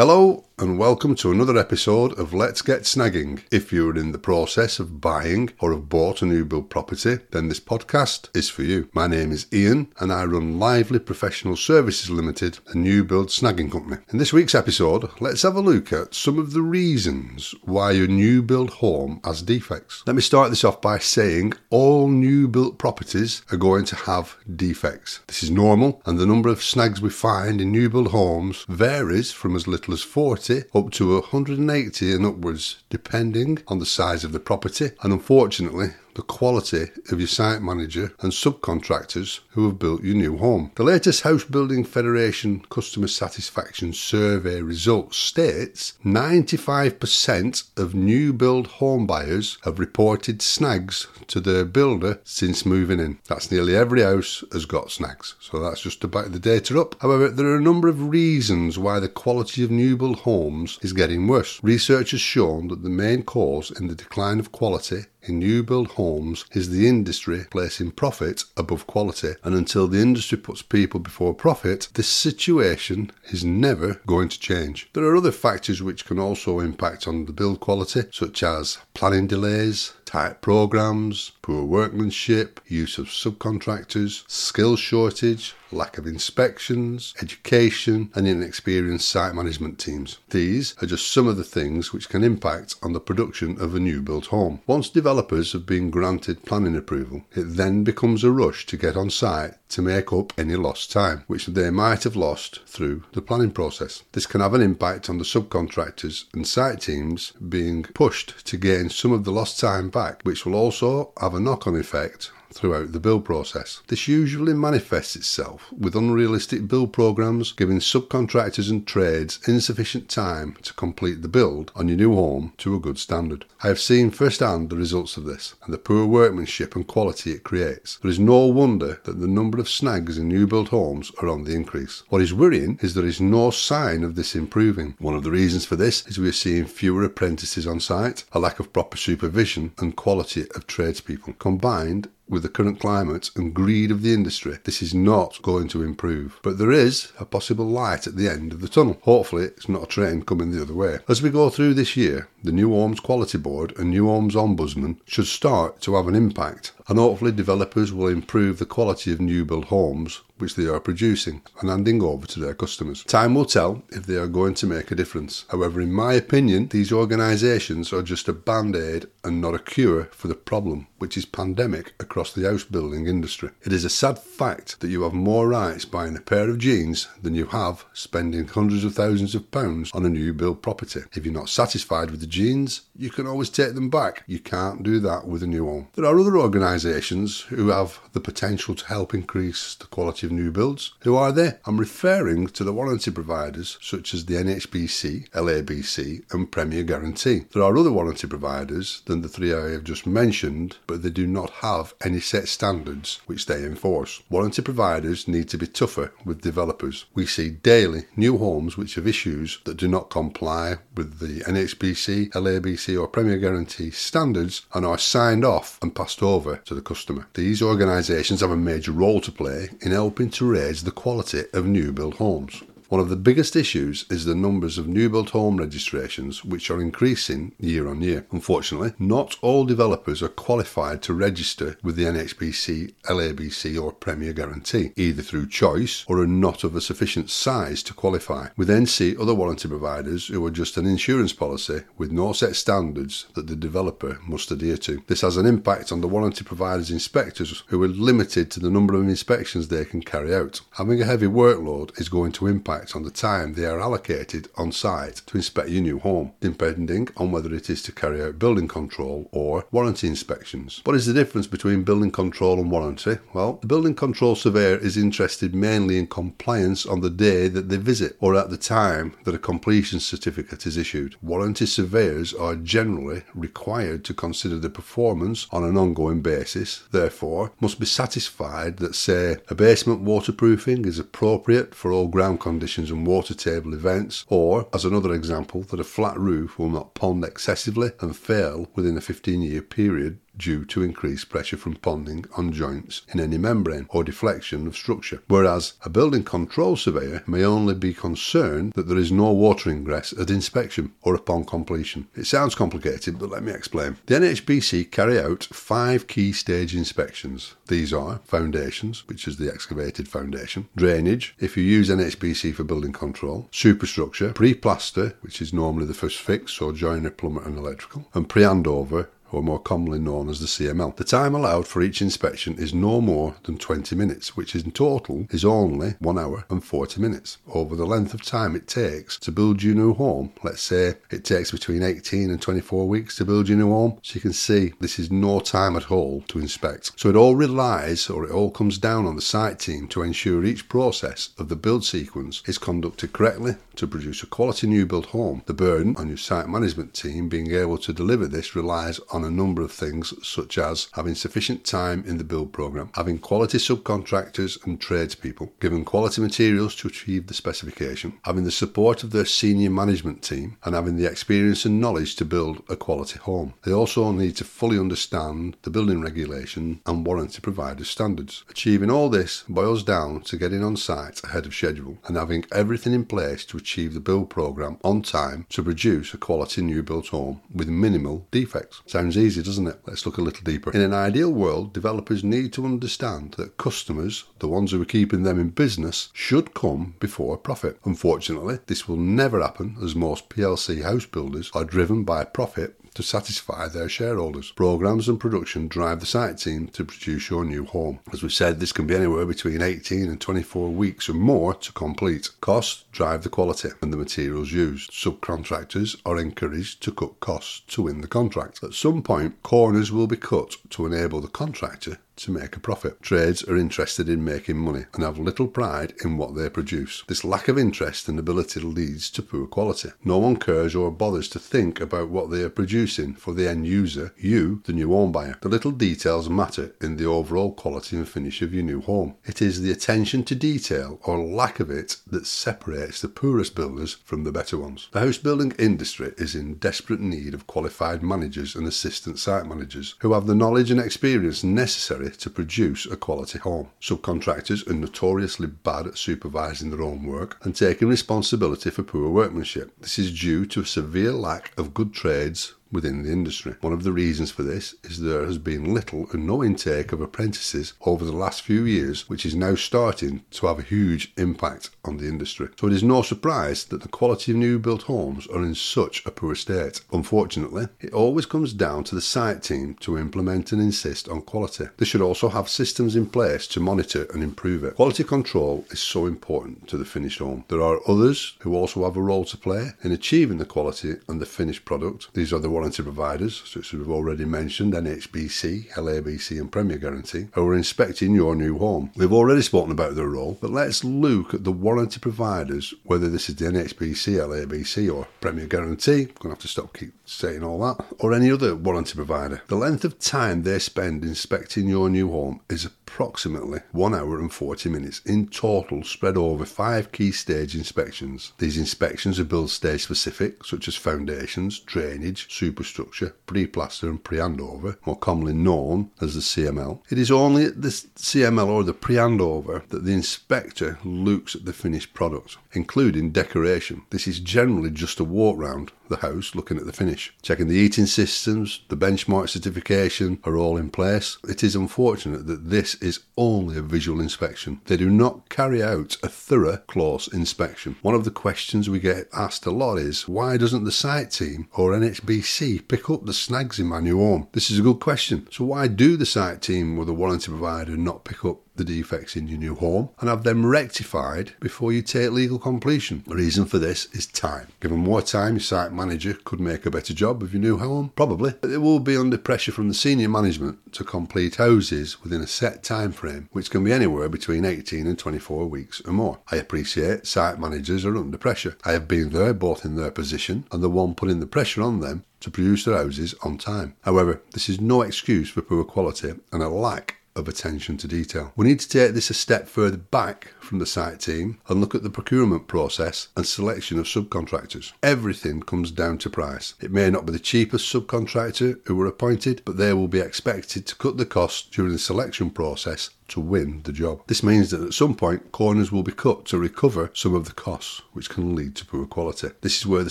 Hello welcome to another episode of Let's Get Snagging. If you're in the process of buying or have bought a new build property, then this podcast is for you. My name is Ian and I run Lively Professional Services Limited, a new build snagging company. In this week's episode, let's have a look at some of the reasons why your new build home has defects. Let me start this off by saying all new built properties are going to have defects. This is normal and the number of snags we find in new build homes varies from as little as 40 up to 180 and upwards, depending on the size of the property. And unfortunately the quality of your site manager and subcontractors who have built your new home. The latest House Building Federation Customer Satisfaction Survey results states 95% of new build home buyers have reported snags to their builder since moving in. That's nearly every house has got snags. So that's just to back the data up. However, there are a number of reasons why the quality of new build homes is getting worse. Research has shown that the main cause in the decline of quality in new build homes is the industry placing profit above quality. And until the industry puts people before profit, this situation is never going to change. There are other factors which can also impact on the build quality, such as planning delays, tight programs, poor workmanship, use of subcontractors, skill shortage, lack of inspections, education, and inexperienced site management teams. These are just some of the things which can impact on the production of a new built home. Once developers have been granted planning approval, it then becomes a rush to get on site to make up any lost time, which they might have lost through the planning process. This can have an impact on the subcontractors and site teams being pushed to gain some of the lost time back, which will also have a knock on effect throughout the build process. This usually manifests itself with unrealistic build programs, giving subcontractors and trades insufficient time to complete the build on your new home to a good standard. I have seen firsthand the results of this and the poor workmanship and quality it creates. There is no wonder that the number of snags in new build homes are on the increase. What is worrying is there is no sign of this improving. One of the reasons for this is we are seeing fewer apprentices on site, a lack of proper supervision and quality of tradespeople, combined with the current climate and greed of the industry, this is not going to improve. But there is a possible light at the end of the tunnel. Hopefully, it's not a train coming the other way. As we go through this year, the New Homes Quality Board and New Homes Ombudsman should start to have an impact, and hopefully, developers will improve the quality of new build homes which they are producing and handing over to their customers. Time will tell if they are going to make a difference. However, in my opinion, these organisations are just a band aid and not a cure for the problem, which is pandemic across the house building industry. It is a sad fact that you have more rights buying a pair of jeans than you have spending hundreds of thousands of pounds on a new build property. If you're not satisfied with the jeans, you can always take them back. You can't do that with a new home. There are other organisations who have the potential to help increase the quality of new builds. Who are they? I'm referring to the warranty providers such as the NHBC, LABC, and Premier Guarantee. There are other warranty providers than the three I have just mentioned, but they do not have any set standards which they enforce. Warranty providers need to be tougher with developers. We see daily new homes which have issues that do not comply with the NHBC, LABC, or Premier Guarantee standards and are signed off and passed over to the customer. These organisations have a major role to play in helping to raise the quality of new build homes. One of the biggest issues is the numbers of new built home registrations, which are increasing year on year. Unfortunately, not all developers are qualified to register with the NHBC, LABC, or Premier Guarantee, either through choice or are not of a sufficient size to qualify. We then see other warranty providers who are just an insurance policy with no set standards that the developer must adhere to. This has an impact on the warranty providers' inspectors who are limited to the number of inspections they can carry out. Having a heavy workload is going to impact on the time they are allocated on site to inspect your new home, depending on whether it is to carry out building control or warranty inspections. What is the difference between building control and warranty? Well, the building control surveyor is interested mainly in compliance on the day that they visit or at the time that a completion certificate is issued. Warranty surveyors are generally required to consider the performance on an ongoing basis, therefore, must be satisfied that, say, a basement waterproofing is appropriate for all ground conditions conditions and water table events, or, as another example, that a flat roof will not pond excessively and fail within a 15 year period due to increased pressure from ponding on joints in any membrane or deflection of structure, whereas a building control surveyor may only be concerned that there is no water ingress at inspection or upon completion. It sounds complicated, but let me explain. The NHBC carry out five key stage inspections. These are foundations, which is the excavated foundation, drainage, if you use NHBC for building control, superstructure, pre-plaster, which is normally the first fix, so joiner, plumber and electrical, and pre-handover, or more commonly known as the CML. The time allowed for each inspection is no more than 20 minutes, which in total is only 1 hour and 40 minutes. Over the length of time it takes to build your new home, let's say it takes between 18 and 24 weeks to build your new home, so you can see this is no time at all to inspect. So it all relies or it all comes down on the site team to ensure each process of the build sequence is conducted correctly to produce a quality new build home. The burden on your site management team being able to deliver this relies on a number of things, such as having sufficient time in the build program, having quality subcontractors and tradespeople, giving quality materials to achieve the specification, having the support of their senior management team, and having the experience and knowledge to build a quality home. They also need to fully understand the building regulation and warranty provider standards. Achieving all this boils down to getting on site ahead of schedule and having everything in place to achieve the build program on time to produce a quality new built home with minimal defects. Sounds easy, doesn't it? Let's look a little deeper. In an ideal world, developers need to understand that customers, the ones who are keeping them in business, should come before profit. Unfortunately, this will never happen as most PLC house builders are driven by profit to satisfy their shareholders. Programs and production drive the site team to produce your new home. As we've said, this can be anywhere between 18 and 24 weeks or more to complete. Costs drive the quality and the materials used. Subcontractors are encouraged to cut costs to win the contract. At some point, corners will be cut to enable the contractor to make a profit. Trades are interested in making money and have little pride in what they produce. This lack of interest and ability leads to poor quality. No one cares or bothers to think about what they are producing for the end user, you, the new home buyer. The little details matter in the overall quality and finish of your new home. It is the attention to detail or lack of it that separates the poorest builders from the better ones. The house building industry is in desperate need of qualified managers and assistant site managers who have the knowledge and experience necessary to produce a quality home. Subcontractors are notoriously bad at supervising their own work and taking responsibility for poor workmanship. This is due to a severe lack of good trades within the industry. One of the reasons for this is there has been little and no intake of apprentices over the last few years, which is now starting to have a huge impact on the industry. So it is no surprise that the quality of new built homes are in such a poor state. Unfortunately, it always comes down to the site team to implement and insist on quality. They should also have systems in place to monitor and improve it. Quality control is so important to the finished home. There are others who also have a role to play in achieving the quality and the finished product. These are the warranty providers, such as we've already mentioned, NHBC, LABC, and Premier Guarantee, who are inspecting your new home. We've already spoken about their role, but let's look at the warranty providers, whether this is the NHBC, LABC, or Premier Guarantee. I'm going to have to stop keep saying all that, or any other warranty provider. The length of time they spend inspecting your new home is approximately 1 hour and 40 minutes in total, spread over five key stage inspections. These inspections are build stage specific, such as foundations, drainage, superstructure, pre-plaster and pre-handover, more commonly known as the CML. It is only at the CML or the pre-handover that the inspector looks at the finished product, including decoration. This is generally just a walk round the house looking at the finish. Checking the heating systems, the benchmark certification are all in place. It is unfortunate that this is only a visual inspection. They do not carry out a thorough, close inspection. One of the questions we get asked a lot is why doesn't the site team or NHBC pick up the snags in my new home? This is a good question. So why do the site team or the warranty provider not pick up the defects in your new home and have them rectified before you take legal completion. The reason for this is time. Given more time, your site manager could make a better job of your new home, probably. But it will be under pressure from the senior management to complete houses within a set time frame, which can be anywhere between 18 and 24 weeks or more. I appreciate site managers are under pressure. I have been there both in their position and the one putting the pressure on them to produce their houses on time. However, this is no excuse for poor quality and a lack of attention to detail. We need to take this a step further back from the site team and look at the procurement process and selection of subcontractors. Everything comes down to price. It may not be the cheapest subcontractor who were appointed, but they will be expected to cut the cost during the selection process to win the job. This means that at some point corners will be cut to recover some of the costs, which can lead to poor quality. This is where the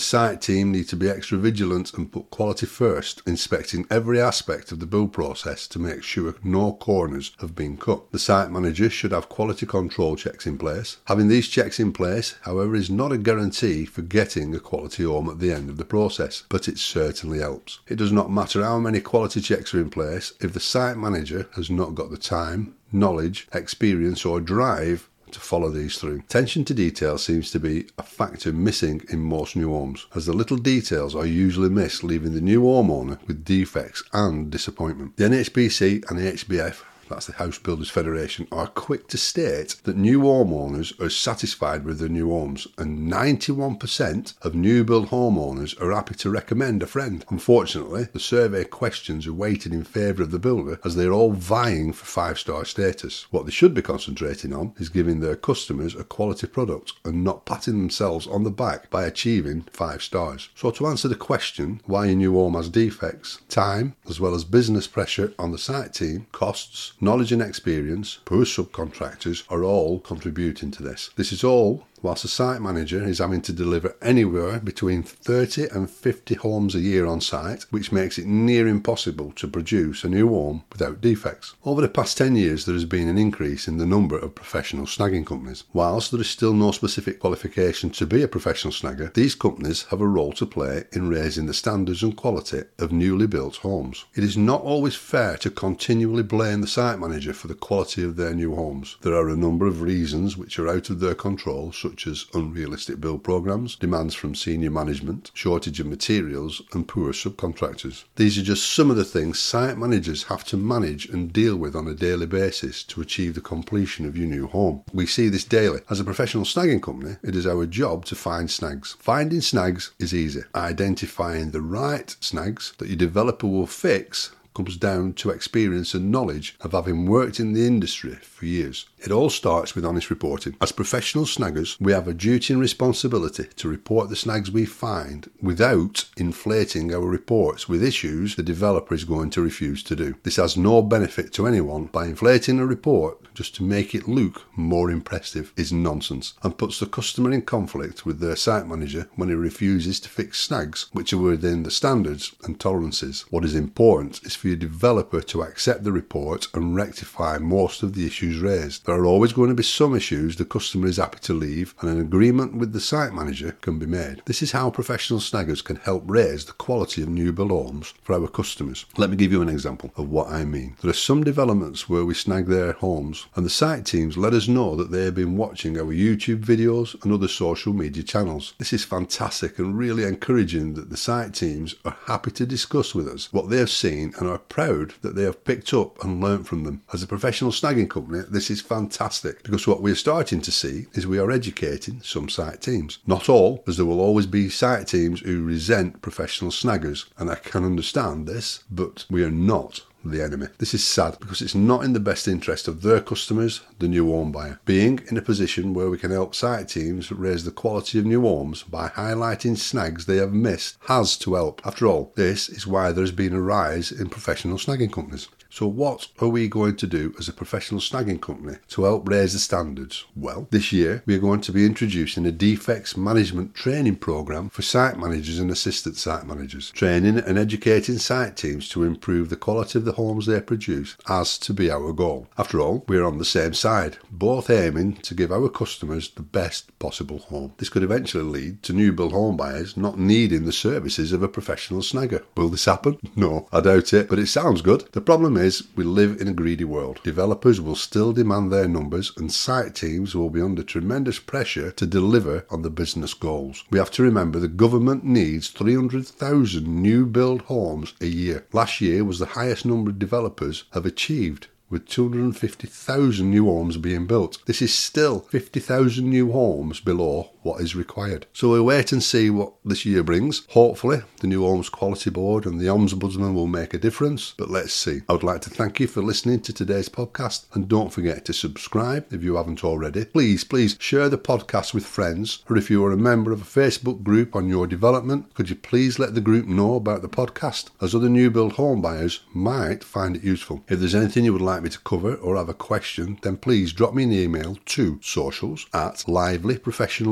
site team need to be extra vigilant and put quality first, inspecting every aspect of the build process to make sure no corners have been cut. The site manager should have quality control checks in place. Having these checks in place, however, is not a guarantee for getting a quality home at the end of the process, but it certainly helps. It does not matter how many quality checks are in place if the site manager has not got the time, knowledge, experience, or drive to follow these through. Attention to detail seems to be a factor missing in most new homes, as the little details are usually missed, leaving the new homeowner with defects and disappointment. The NHBC and the HBF that's the House Builders Federation, are quick to state that new homeowners are satisfied with their new homes, and 91% of new build homeowners are happy to recommend a friend. Unfortunately, the survey questions are weighted in favour of the builder as they're all vying for five star status. What they should be concentrating on is giving their customers a quality product and not patting themselves on the back by achieving five stars. So, to answer the question why a new home has defects, time, as well as business pressure on the site team, costs, knowledge and experience, poor subcontractors are all contributing to this. This is all whilst a site manager is having to deliver anywhere between 30 and 50 homes a year on site, which makes it near impossible to produce a new home without defects. Over the past 10 years, there has been an increase in the number of professional snagging companies. Whilst there is still no specific qualification to be a professional snagger, these companies have a role to play in raising the standards and quality of newly built homes. It is not always fair to continually blame the site manager for the quality of their new homes. There are a number of reasons which are out of their control, such as unrealistic build programs, demands from senior management, shortage of materials, and poor subcontractors. These are just some of the things site managers have to manage and deal with on a daily basis to achieve the completion of your new home. We see this daily. As a professional snagging company, it is our job to find snags. Finding snags is easy. Identifying the right snags that your developer will fix comes down to experience and knowledge of having worked in the industry for years. It all starts with honest reporting. As professional snaggers, we have a duty and responsibility to report the snags we find without inflating our reports with issues the developer is going to refuse to do. This has no benefit to anyone by inflating a report just to make it look more impressive is nonsense and puts the customer in conflict with their site manager when he refuses to fix snags which are within the standards and tolerances. What is important is for your developer to accept the report and rectify most of the issues raised. There are always going to be some issues the customer is happy to leave and an agreement with the site manager can be made. This is how professional snaggers can help raise the quality of new build homes for our customers. Let me give you an example of what I mean. There are some developments where we snag their homes and the site teams let us know that they have been watching our YouTube videos and other social media channels. This is fantastic and really encouraging that the site teams are happy to discuss with us what they have seen and are proud that they have picked up and learnt from them. As a professional snagging company, this is fantastic because what we're starting to see is we are educating some site teams. Not all, as there will always be site teams who resent professional snaggers, and I can understand this, but we are not the enemy. This is sad because it's not in the best interest of their customers, the new home buyer. Being in a position where we can help site teams raise the quality of new homes by highlighting snags they have missed has to help. After all, this is why there has been a rise in professional snagging companies. So, what are we going to do as a professional snagging company to help raise the standards? Well, this year we are going to be introducing a defects management training program for site managers and assistant site managers, training and educating site teams to improve the quality of the homes they produce as to be our goal. After all, we're on the same side, both aiming to give our customers the best possible home. This could eventually lead to new build home buyers not needing the services of a professional snagger. Will this happen? No, I doubt it, but it sounds good. The problem is, we live in a greedy world. Developers will still demand their numbers, and site teams will be under tremendous pressure to deliver on the business goals. We have to remember the government needs 300,000 new build homes a year. Last year was the highest number developers have achieved with 250,000 new homes being built. This is still 50,000 new homes below what is required. So we'll wait and see what this year brings. Hopefully, the new Homes Quality Board and the Ombudsman will make a difference, but let's see. I would like to thank you for listening to today's podcast and don't forget to subscribe if you haven't already. Please, please share the podcast with friends, or if you are a member of a Facebook group on your development, could you please let the group know about the podcast, as other new build home buyers might find it useful. If there's anything you would like me to cover or have a question, then please drop me an email to socials at lively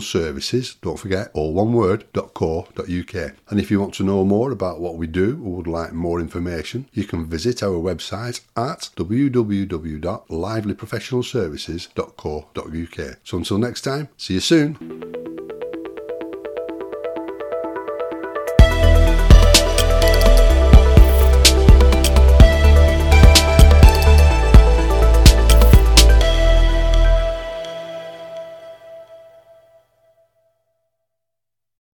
services, don't forget, all one word, .co.uk. And if you want to know more about what we do or would like more information, you can visit our website at www.livelyprofessionalservices.co.uk. So until next time, see you soon.